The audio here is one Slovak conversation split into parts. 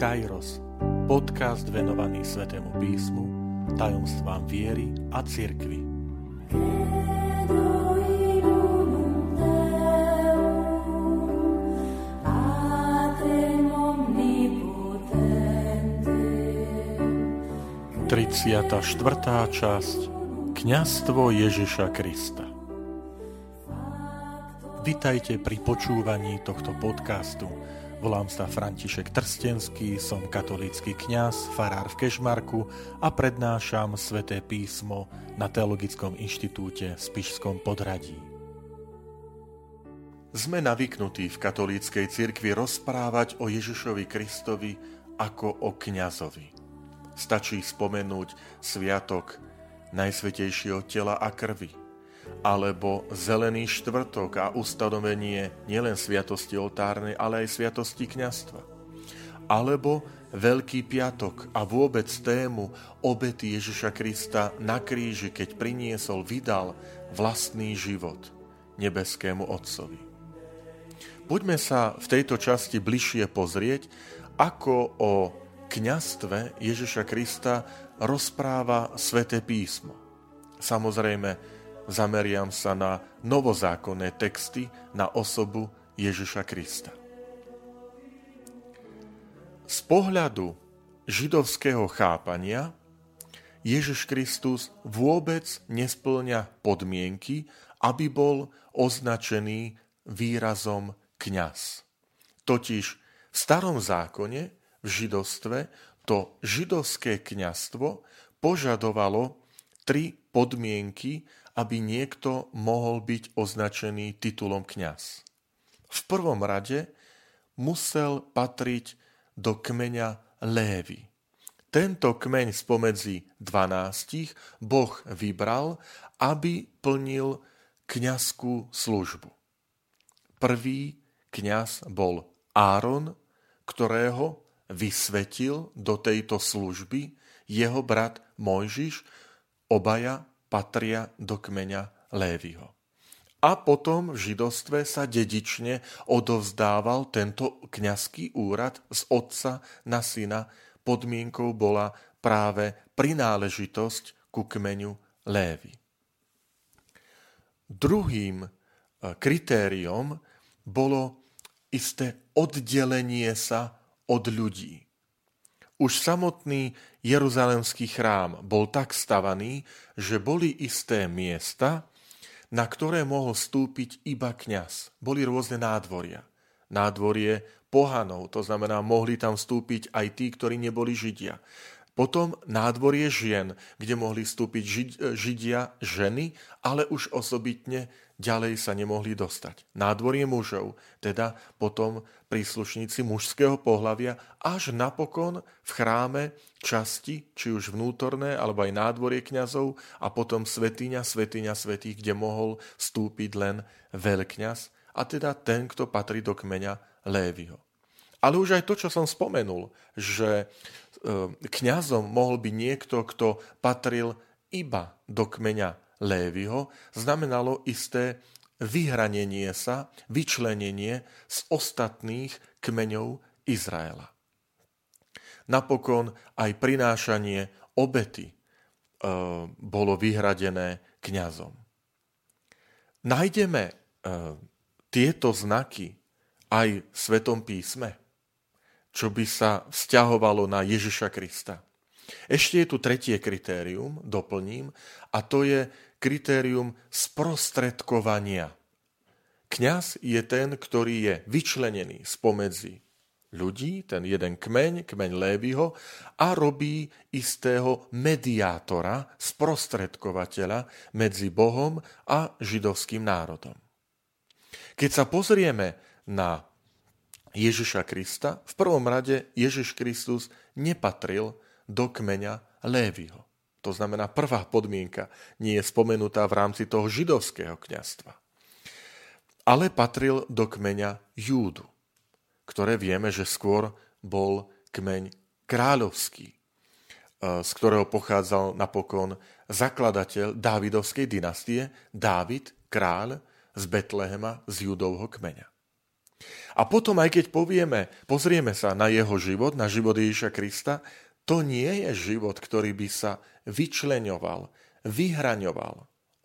Kairos, podcast venovaný Svetému písmu, tajomstvám viery a cirkvi. Triciata štvrtá časť. Kňastvo Ježiša Krista. Vitajte pri počúvaní tohto podcastu, Volám sa František Trstenský, som katolícky kňaz, farár v Kešmarku a prednášam sväté písmo na Teologickom inštitúte v Spišskom podradí. Sme navyknutí v katolíckej cirkvi rozprávať o Ježišovi Kristovi ako o kňazovi. Stačí spomenúť sviatok Najsvetejšieho tela a krvi – alebo Zelený štvrtok a ustanovenie nielen sviatosti oltárnej, ale aj sviatosti kňastva. Alebo Veľký piatok a vôbec tému obety Ježiša Krista na kríži, keď priniesol, vydal vlastný život nebeskému Otcovi. Poďme sa v tejto časti bližšie pozrieť, ako o kňastve Ježiša Krista rozpráva sväté písmo. Samozrejme, zameriam sa na novozákonné texty na osobu Ježiša Krista. Z pohľadu židovského chápania Ježiš Kristus vôbec nesplňa podmienky, aby bol označený výrazom kňaz. Totiž v starom zákone, v židovstve, to židovské kňastvo požadovalo tri podmienky, aby niekto mohol byť označený titulom kňaz. V prvom rade musel patriť do kmeňa Lévy. Tento kmeň spomedzi dvanástich Boh vybral, aby plnil kňazskú službu. Prvý kňaz bol Áron, ktorého vysvetil do tejto služby jeho brat Mojžiš, obaja patria do kmeňa Lévyho. A potom v židostve sa dedične odovzdával tento kňazský úrad z otca na syna. Podmienkou bola práve prináležitosť ku kmeňu Lévy. Druhým e, kritériom bolo isté oddelenie sa od ľudí. Už samotný Jeruzalemský chrám bol tak stavaný, že boli isté miesta, na ktoré mohol stúpiť iba kňaz. Boli rôzne nádvoria. Nádvorie pohanov, to znamená, mohli tam vstúpiť aj tí, ktorí neboli židia. Potom nádvorie žien, kde mohli vstúpiť židia ženy, ale už osobitne ďalej sa nemohli dostať. Nádvorie mužov, teda potom príslušníci mužského pohlavia, až napokon v chráme časti, či už vnútorné, alebo aj nádvorie kňazov a potom svetiňa, svetiňa svetých, kde mohol vstúpiť len veľkňaz, a teda ten, kto patrí do kmeňa Lévyho. Ale už aj to, čo som spomenul, že kňazom mohol byť niekto, kto patril iba do kmeňa Lévyho znamenalo isté vyhranenie sa, vyčlenenie z ostatných kmeňov Izraela. Napokon aj prinášanie obety e, bolo vyhradené kňazom. Nájdeme e, tieto znaky aj v Svetom písme, čo by sa vzťahovalo na Ježiša Krista. Ešte je tu tretie kritérium, doplním, a to je kritérium sprostredkovania. Kňaz je ten, ktorý je vyčlenený spomedzi ľudí, ten jeden kmeň, kmeň Lévyho, a robí istého mediátora, sprostredkovateľa medzi Bohom a židovským národom. Keď sa pozrieme na Ježiša Krista, v prvom rade Ježiš Kristus nepatril do kmeňa Lévyho. To znamená, prvá podmienka nie je spomenutá v rámci toho židovského kňastva. Ale patril do kmeňa Júdu, ktoré vieme, že skôr bol kmeň kráľovský, e, z ktorého pochádzal napokon zakladateľ Dávidovskej dynastie, Dávid, kráľ z Betlehema, z Judovho kmeňa. A potom, aj keď povieme, pozrieme sa na jeho život, na život Ježiša Krista, to nie je život, ktorý by sa vyčleňoval, vyhraňoval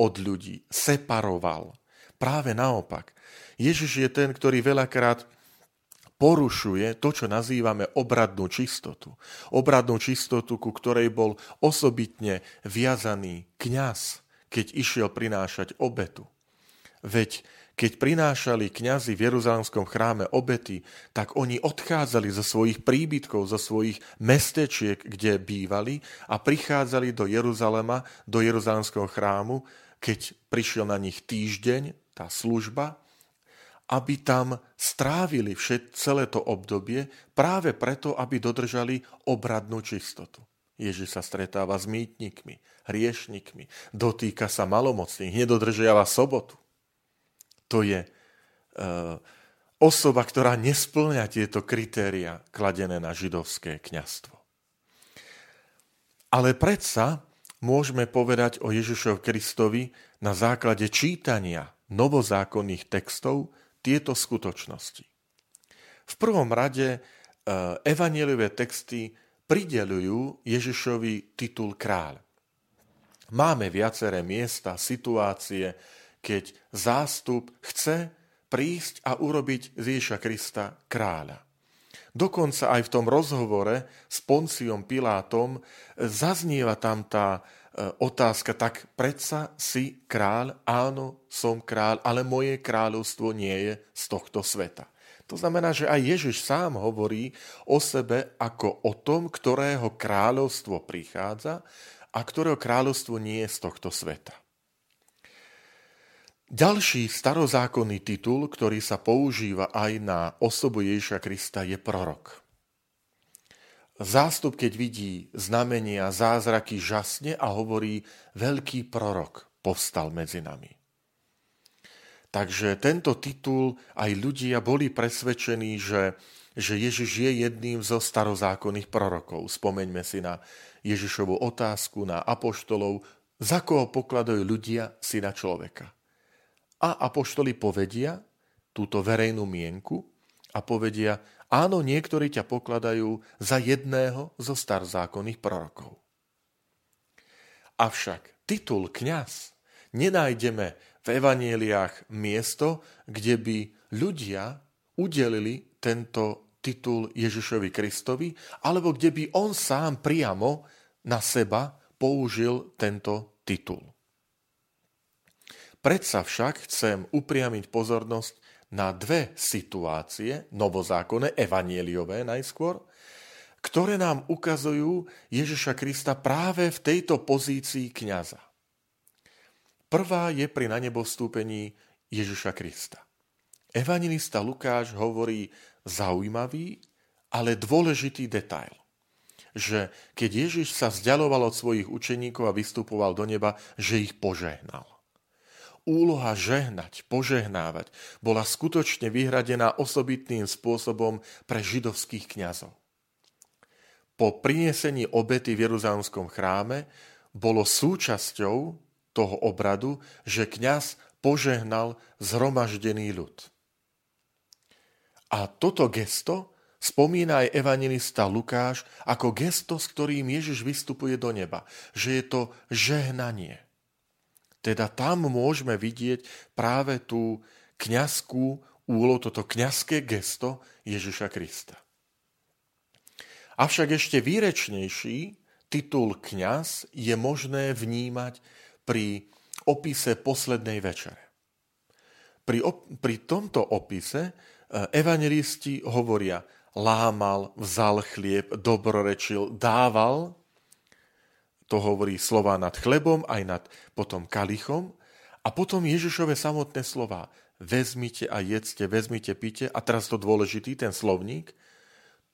od ľudí, separoval. Práve naopak. Ježiš je ten, ktorý veľakrát porušuje to, čo nazývame obradnú čistotu. Obradnú čistotu, ku ktorej bol osobitne viazaný kňaz, keď išiel prinášať obetu. Veď keď prinášali kňazi v Jeruzalemskom chráme obety, tak oni odchádzali zo svojich príbytkov, zo svojich mestečiek, kde bývali a prichádzali do Jeruzalema, do Jeruzalemského chrámu, keď prišiel na nich týždeň, tá služba, aby tam strávili všet, celé to obdobie práve preto, aby dodržali obradnú čistotu. Ježiš sa stretáva s mýtnikmi, hriešnikmi, dotýka sa malomocných, nedodržiava sobotu to je e, osoba, ktorá nesplňa tieto kritéria kladené na židovské kňastvo. Ale predsa môžeme povedať o Ježišov Kristovi na základe čítania novozákonných textov tieto skutočnosti. V prvom rade e, evaneliové texty pridelujú Ježišovi titul kráľ. Máme viaceré miesta, situácie, keď zástup chce prísť a urobiť z Ježiša Krista kráľa. Dokonca aj v tom rozhovore s Ponciom Pilátom zaznieva tam tá e, otázka, tak predsa si kráľ, áno, som kráľ, ale moje kráľovstvo nie je z tohto sveta. To znamená, že aj Ježiš sám hovorí o sebe ako o tom, ktorého kráľovstvo prichádza a ktorého kráľovstvo nie je z tohto sveta. Ďalší starozákonný titul, ktorý sa používa aj na osobu Ježiša Krista, je prorok. Zástup, keď vidí znamenia, zázraky, žasne a hovorí, veľký prorok povstal medzi nami. Takže tento titul aj ľudia boli presvedčení, že, že Ježiš je jedným zo starozákonných prorokov. Spomeňme si na Ježišovu otázku na apoštolov, za koho pokladajú ľudia syna človeka. A apoštoli povedia túto verejnú mienku a povedia, áno, niektorí ťa pokladajú za jedného zo starzákonných prorokov. Avšak titul kňaz nenájdeme v evanieliách miesto, kde by ľudia udelili tento titul Ježišovi Kristovi, alebo kde by on sám priamo na seba použil tento titul. Predsa však chcem upriamiť pozornosť na dve situácie, novozákonné, evanieliové najskôr, ktoré nám ukazujú Ježiša Krista práve v tejto pozícii kniaza. Prvá je pri na Ježiša Krista. Evangelista Lukáš hovorí zaujímavý, ale dôležitý detail že keď Ježiš sa vzdialoval od svojich učeníkov a vystupoval do neba, že ich požehnal úloha žehnať, požehnávať bola skutočne vyhradená osobitným spôsobom pre židovských kňazov. Po prinesení obety v Jeruzalemskom chráme bolo súčasťou toho obradu, že kňaz požehnal zhromaždený ľud. A toto gesto spomína aj evangelista Lukáš ako gesto, s ktorým Ježiš vystupuje do neba. Že je to žehnanie. Teda tam môžeme vidieť práve tú kňazskú úlohu, toto kňazské gesto Ježiša Krista. Avšak ešte výrečnejší titul kňaz je možné vnímať pri opise poslednej večere. Pri, op- pri tomto opise e, evangelisti hovoria lámal, vzal chlieb, dobrorečil, dával to hovorí slova nad chlebom, aj nad potom kalichom. A potom Ježišove samotné slova. Vezmite a jedzte, vezmite, pite. A teraz to dôležitý, ten slovník.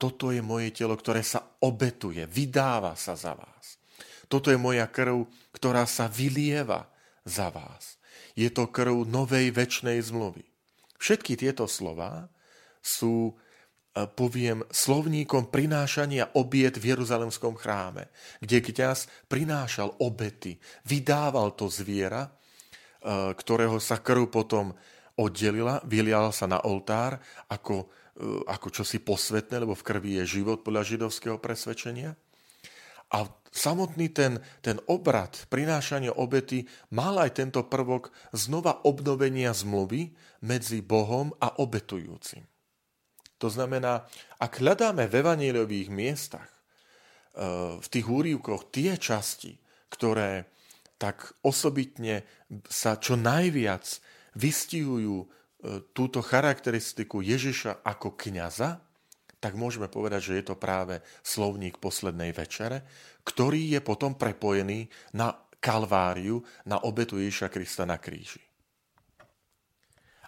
Toto je moje telo, ktoré sa obetuje, vydáva sa za vás. Toto je moja krv, ktorá sa vylieva za vás. Je to krv novej väčšnej zmluvy. Všetky tieto slova sú poviem, slovníkom prinášania obiet v Jeruzalemskom chráme, kde kňaz prinášal obety, vydával to zviera, e, ktorého sa krv potom oddelila, vyliala sa na oltár ako, e, ako čosi posvetné, lebo v krvi je život podľa židovského presvedčenia. A samotný ten, ten obrad, prinášanie obety mal aj tento prvok znova obnovenia zmluvy medzi Bohom a obetujúcim. To znamená, ak hľadáme v evaníliových miestach, e, v tých úrivkoch tie časti, ktoré tak osobitne sa čo najviac vystihujú e, túto charakteristiku Ježiša ako kňaza, tak môžeme povedať, že je to práve slovník poslednej večere, ktorý je potom prepojený na Kalváriu, na obetu Ježiša Krista na kríži.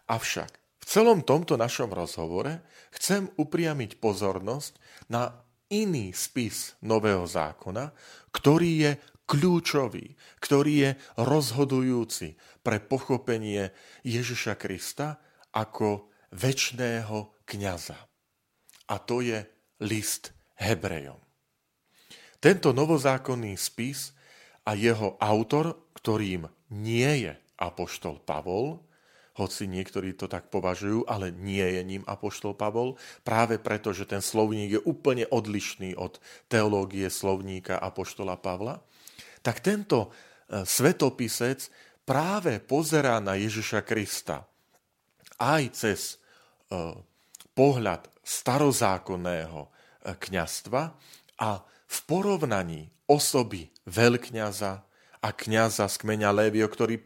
Avšak v celom tomto našom rozhovore chcem upriamiť pozornosť na iný spis Nového zákona, ktorý je kľúčový, ktorý je rozhodujúci pre pochopenie Ježiša Krista ako väčšného kniaza. A to je list Hebrejom. Tento novozákonný spis a jeho autor, ktorým nie je apoštol Pavol, hoci niektorí to tak považujú, ale nie je ním Apoštol Pavol, práve preto, že ten slovník je úplne odlišný od teológie slovníka Apoštola Pavla, tak tento e, svetopisec práve pozerá na Ježiša Krista aj cez e, pohľad starozákonného e, kňastva a v porovnaní osoby veľkňaza, a kniaza z kmeňa Lévio, ktorý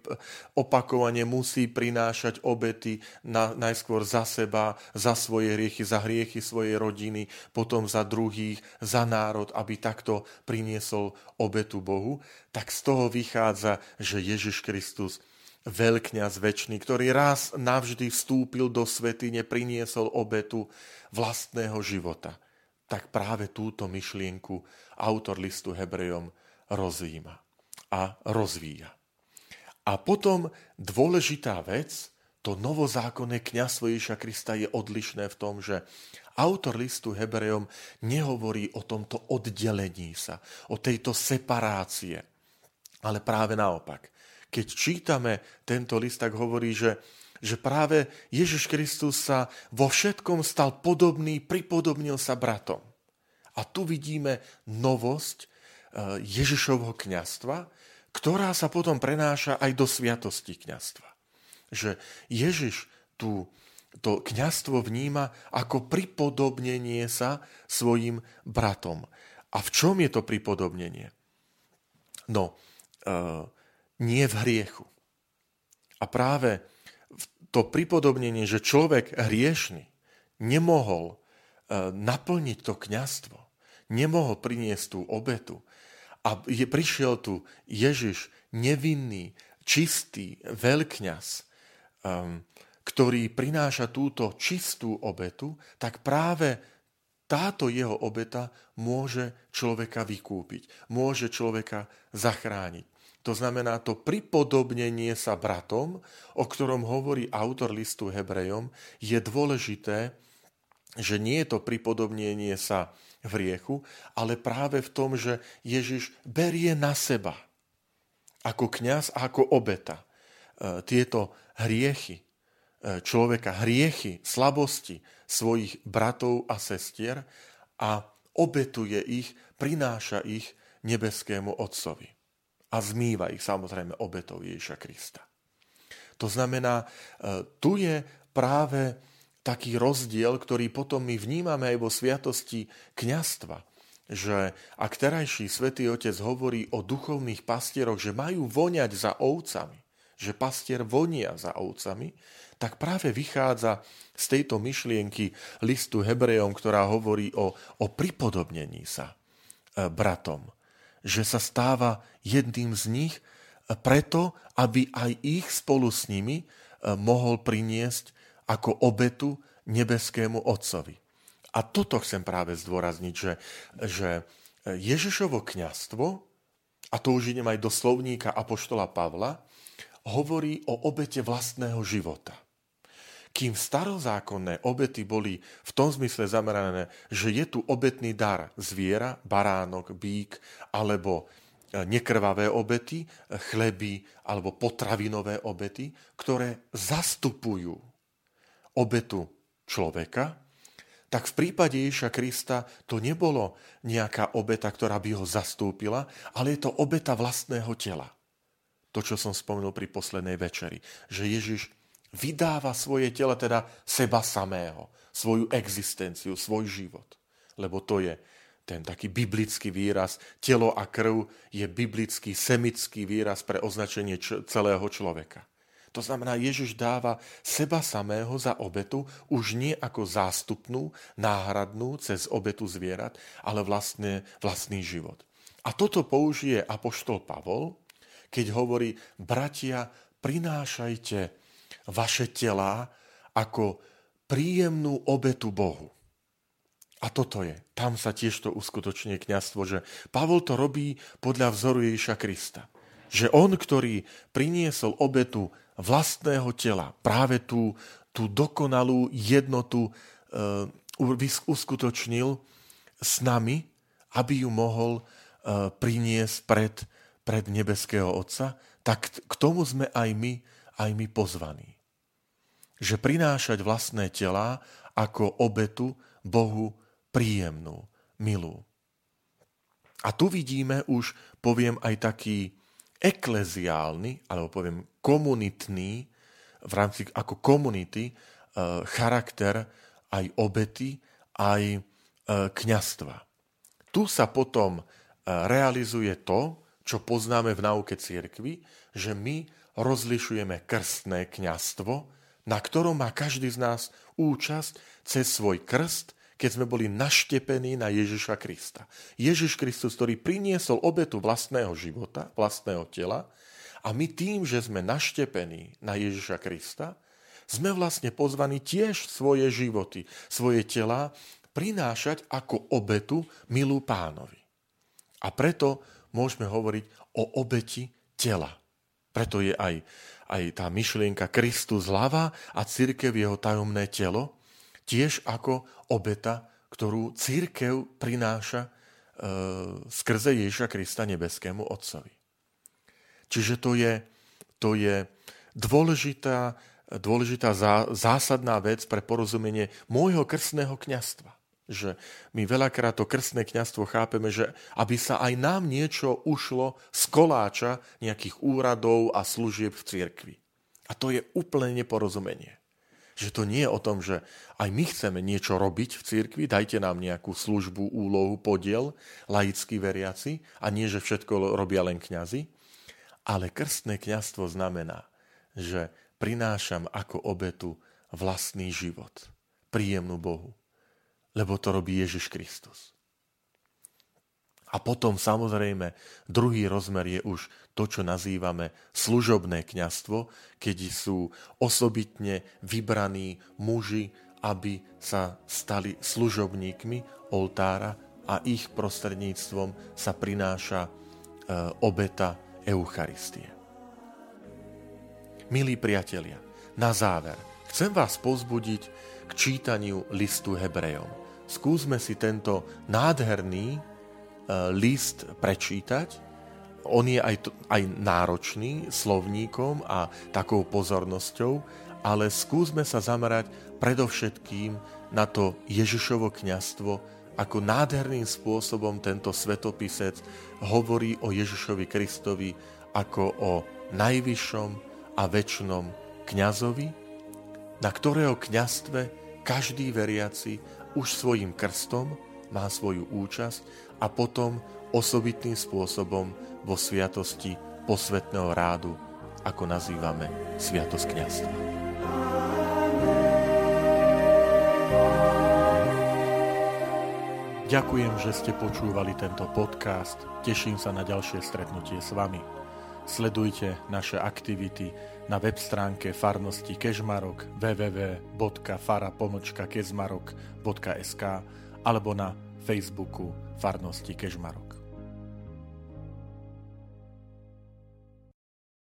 opakovane musí prinášať obety na, najskôr za seba, za svoje hriechy, za hriechy svojej rodiny, potom za druhých, za národ, aby takto priniesol obetu Bohu, tak z toho vychádza, že Ježiš Kristus veľkňaz väčší, ktorý raz navždy vstúpil do svety, nepriniesol obetu vlastného života. Tak práve túto myšlienku autor listu Hebrejom rozvíma a rozvíja. A potom dôležitá vec, to novozákonné kniazstvo Ježiša Krista je odlišné v tom, že autor listu Hebrejom nehovorí o tomto oddelení sa, o tejto separácie, ale práve naopak. Keď čítame tento list, tak hovorí, že, že práve Ježiš Kristus sa vo všetkom stal podobný, pripodobnil sa bratom. A tu vidíme novosť Ježišovho kniastva, ktorá sa potom prenáša aj do sviatosti kňastva. Že Ježiš tu to kňastvo vníma ako pripodobnenie sa svojim bratom. A v čom je to pripodobnenie? No, e, nie v hriechu. A práve to pripodobnenie, že človek hriešný nemohol e, naplniť to kňastvo, nemohol priniesť tú obetu, a je, prišiel tu Ježiš, nevinný, čistý veľkňaz, um, ktorý prináša túto čistú obetu, tak práve táto jeho obeta môže človeka vykúpiť, môže človeka zachrániť. To znamená, to pripodobnenie sa bratom, o ktorom hovorí autor listu Hebrejom, je dôležité, že nie je to pripodobnenie sa v riechu, ale práve v tom, že Ježiš berie na seba ako kňaz a ako obeta e, tieto hriechy e, človeka, hriechy, slabosti svojich bratov a sestier a obetuje ich, prináša ich nebeskému Otcovi. A zmýva ich samozrejme obetou Ježiša Krista. To znamená, e, tu je práve taký rozdiel, ktorý potom my vnímame aj vo sviatosti kňastva. Že ak terajší svätý Otec hovorí o duchovných pastieroch, že majú voňať za ovcami, že pastier vonia za ovcami, tak práve vychádza z tejto myšlienky listu Hebrejom, ktorá hovorí o, o pripodobnení sa e, bratom. Že sa stáva jedným z nich e, preto, aby aj ich spolu s nimi e, mohol priniesť ako obetu nebeskému Otcovi. A toto chcem práve zdôrazniť, že, že Ježišovo kňastvo, a to už idem aj do slovníka Apoštola Pavla, hovorí o obete vlastného života. Kým starozákonné obety boli v tom zmysle zamerané, že je tu obetný dar zviera, baránok, bík alebo nekrvavé obety, chleby alebo potravinové obety, ktoré zastupujú obetu človeka, tak v prípade Ježiša Krista to nebolo nejaká obeta, ktorá by ho zastúpila, ale je to obeta vlastného tela. To, čo som spomenul pri poslednej večeri, že Ježiš vydáva svoje telo, teda seba samého, svoju existenciu, svoj život. Lebo to je ten taký biblický výraz, telo a krv je biblický, semický výraz pre označenie celého človeka. To znamená, Ježiš dáva seba samého za obetu, už nie ako zástupnú, náhradnú cez obetu zvierat, ale vlastne vlastný život. A toto použije apoštol Pavol, keď hovorí, bratia, prinášajte vaše telá ako príjemnú obetu Bohu. A toto je. Tam sa tiež to uskutočne kňazstvo, že Pavol to robí podľa vzoru Ježiša Krista. Že on, ktorý priniesol obetu vlastného tela, práve tú, tú dokonalú jednotu uh, uskutočnil s nami, aby ju mohol uh, priniesť pred, pred nebeského Otca, tak k tomu sme aj my, aj my pozvaní. Že prinášať vlastné tela ako obetu Bohu príjemnú, milú. A tu vidíme už, poviem, aj taký ekleziálny, alebo poviem komunitný, v rámci ako komunity, e, charakter aj obety, aj e, kňastva. Tu sa potom e, realizuje to, čo poznáme v nauke cirkvi, že my rozlišujeme krstné kňastvo, na ktorom má každý z nás účasť cez svoj krst keď sme boli naštepení na Ježiša Krista. Ježiš Kristus, ktorý priniesol obetu vlastného života, vlastného tela a my tým, že sme naštepení na Ježiša Krista, sme vlastne pozvaní tiež svoje životy, svoje tela prinášať ako obetu milú pánovi. A preto môžeme hovoriť o obeti tela. Preto je aj, aj tá myšlienka Kristus hlava a církev jeho tajomné telo, tiež ako obeta, ktorú církev prináša e, skrze Ježiša Krista nebeskému Otcovi. Čiže to je, to je dôležitá, dôležitá zá, zásadná vec pre porozumenie môjho krstného kňastva. Že my veľakrát to krstné kňastvo chápeme, že aby sa aj nám niečo ušlo z koláča nejakých úradov a služieb v cirkvi. A to je úplne neporozumenie. Že to nie je o tom, že aj my chceme niečo robiť v cirkvi, dajte nám nejakú službu, úlohu, podiel, laickí veriaci, a nie, že všetko robia len kňazi. Ale krstné kňastvo znamená, že prinášam ako obetu vlastný život, príjemnú Bohu, lebo to robí Ježiš Kristus. A potom samozrejme druhý rozmer je už to, čo nazývame služobné kňastvo, keď sú osobitne vybraní muži, aby sa stali služobníkmi oltára a ich prostredníctvom sa prináša e, obeta Eucharistie. Milí priatelia, na záver chcem vás pozbudiť k čítaniu listu Hebrejom. Skúsme si tento nádherný list prečítať. On je aj, aj náročný slovníkom a takou pozornosťou, ale skúsme sa zamerať predovšetkým na to Ježišovo kňastvo, ako nádherným spôsobom tento svetopisec hovorí o Ježišovi Kristovi ako o najvyššom a väčšnom kňazovi, na ktorého kňastve každý veriaci už svojim krstom má svoju účasť a potom osobitným spôsobom vo sviatosti posvetného rádu, ako nazývame Sviatosť kniazstva. Ďakujem, že ste počúvali tento podcast. Teším sa na ďalšie stretnutie s vami. Sledujte naše aktivity na web stránke farnosti Kežmarok www.fara.kezmarok.sk alebo na Facebooku farnosti Kežmarok.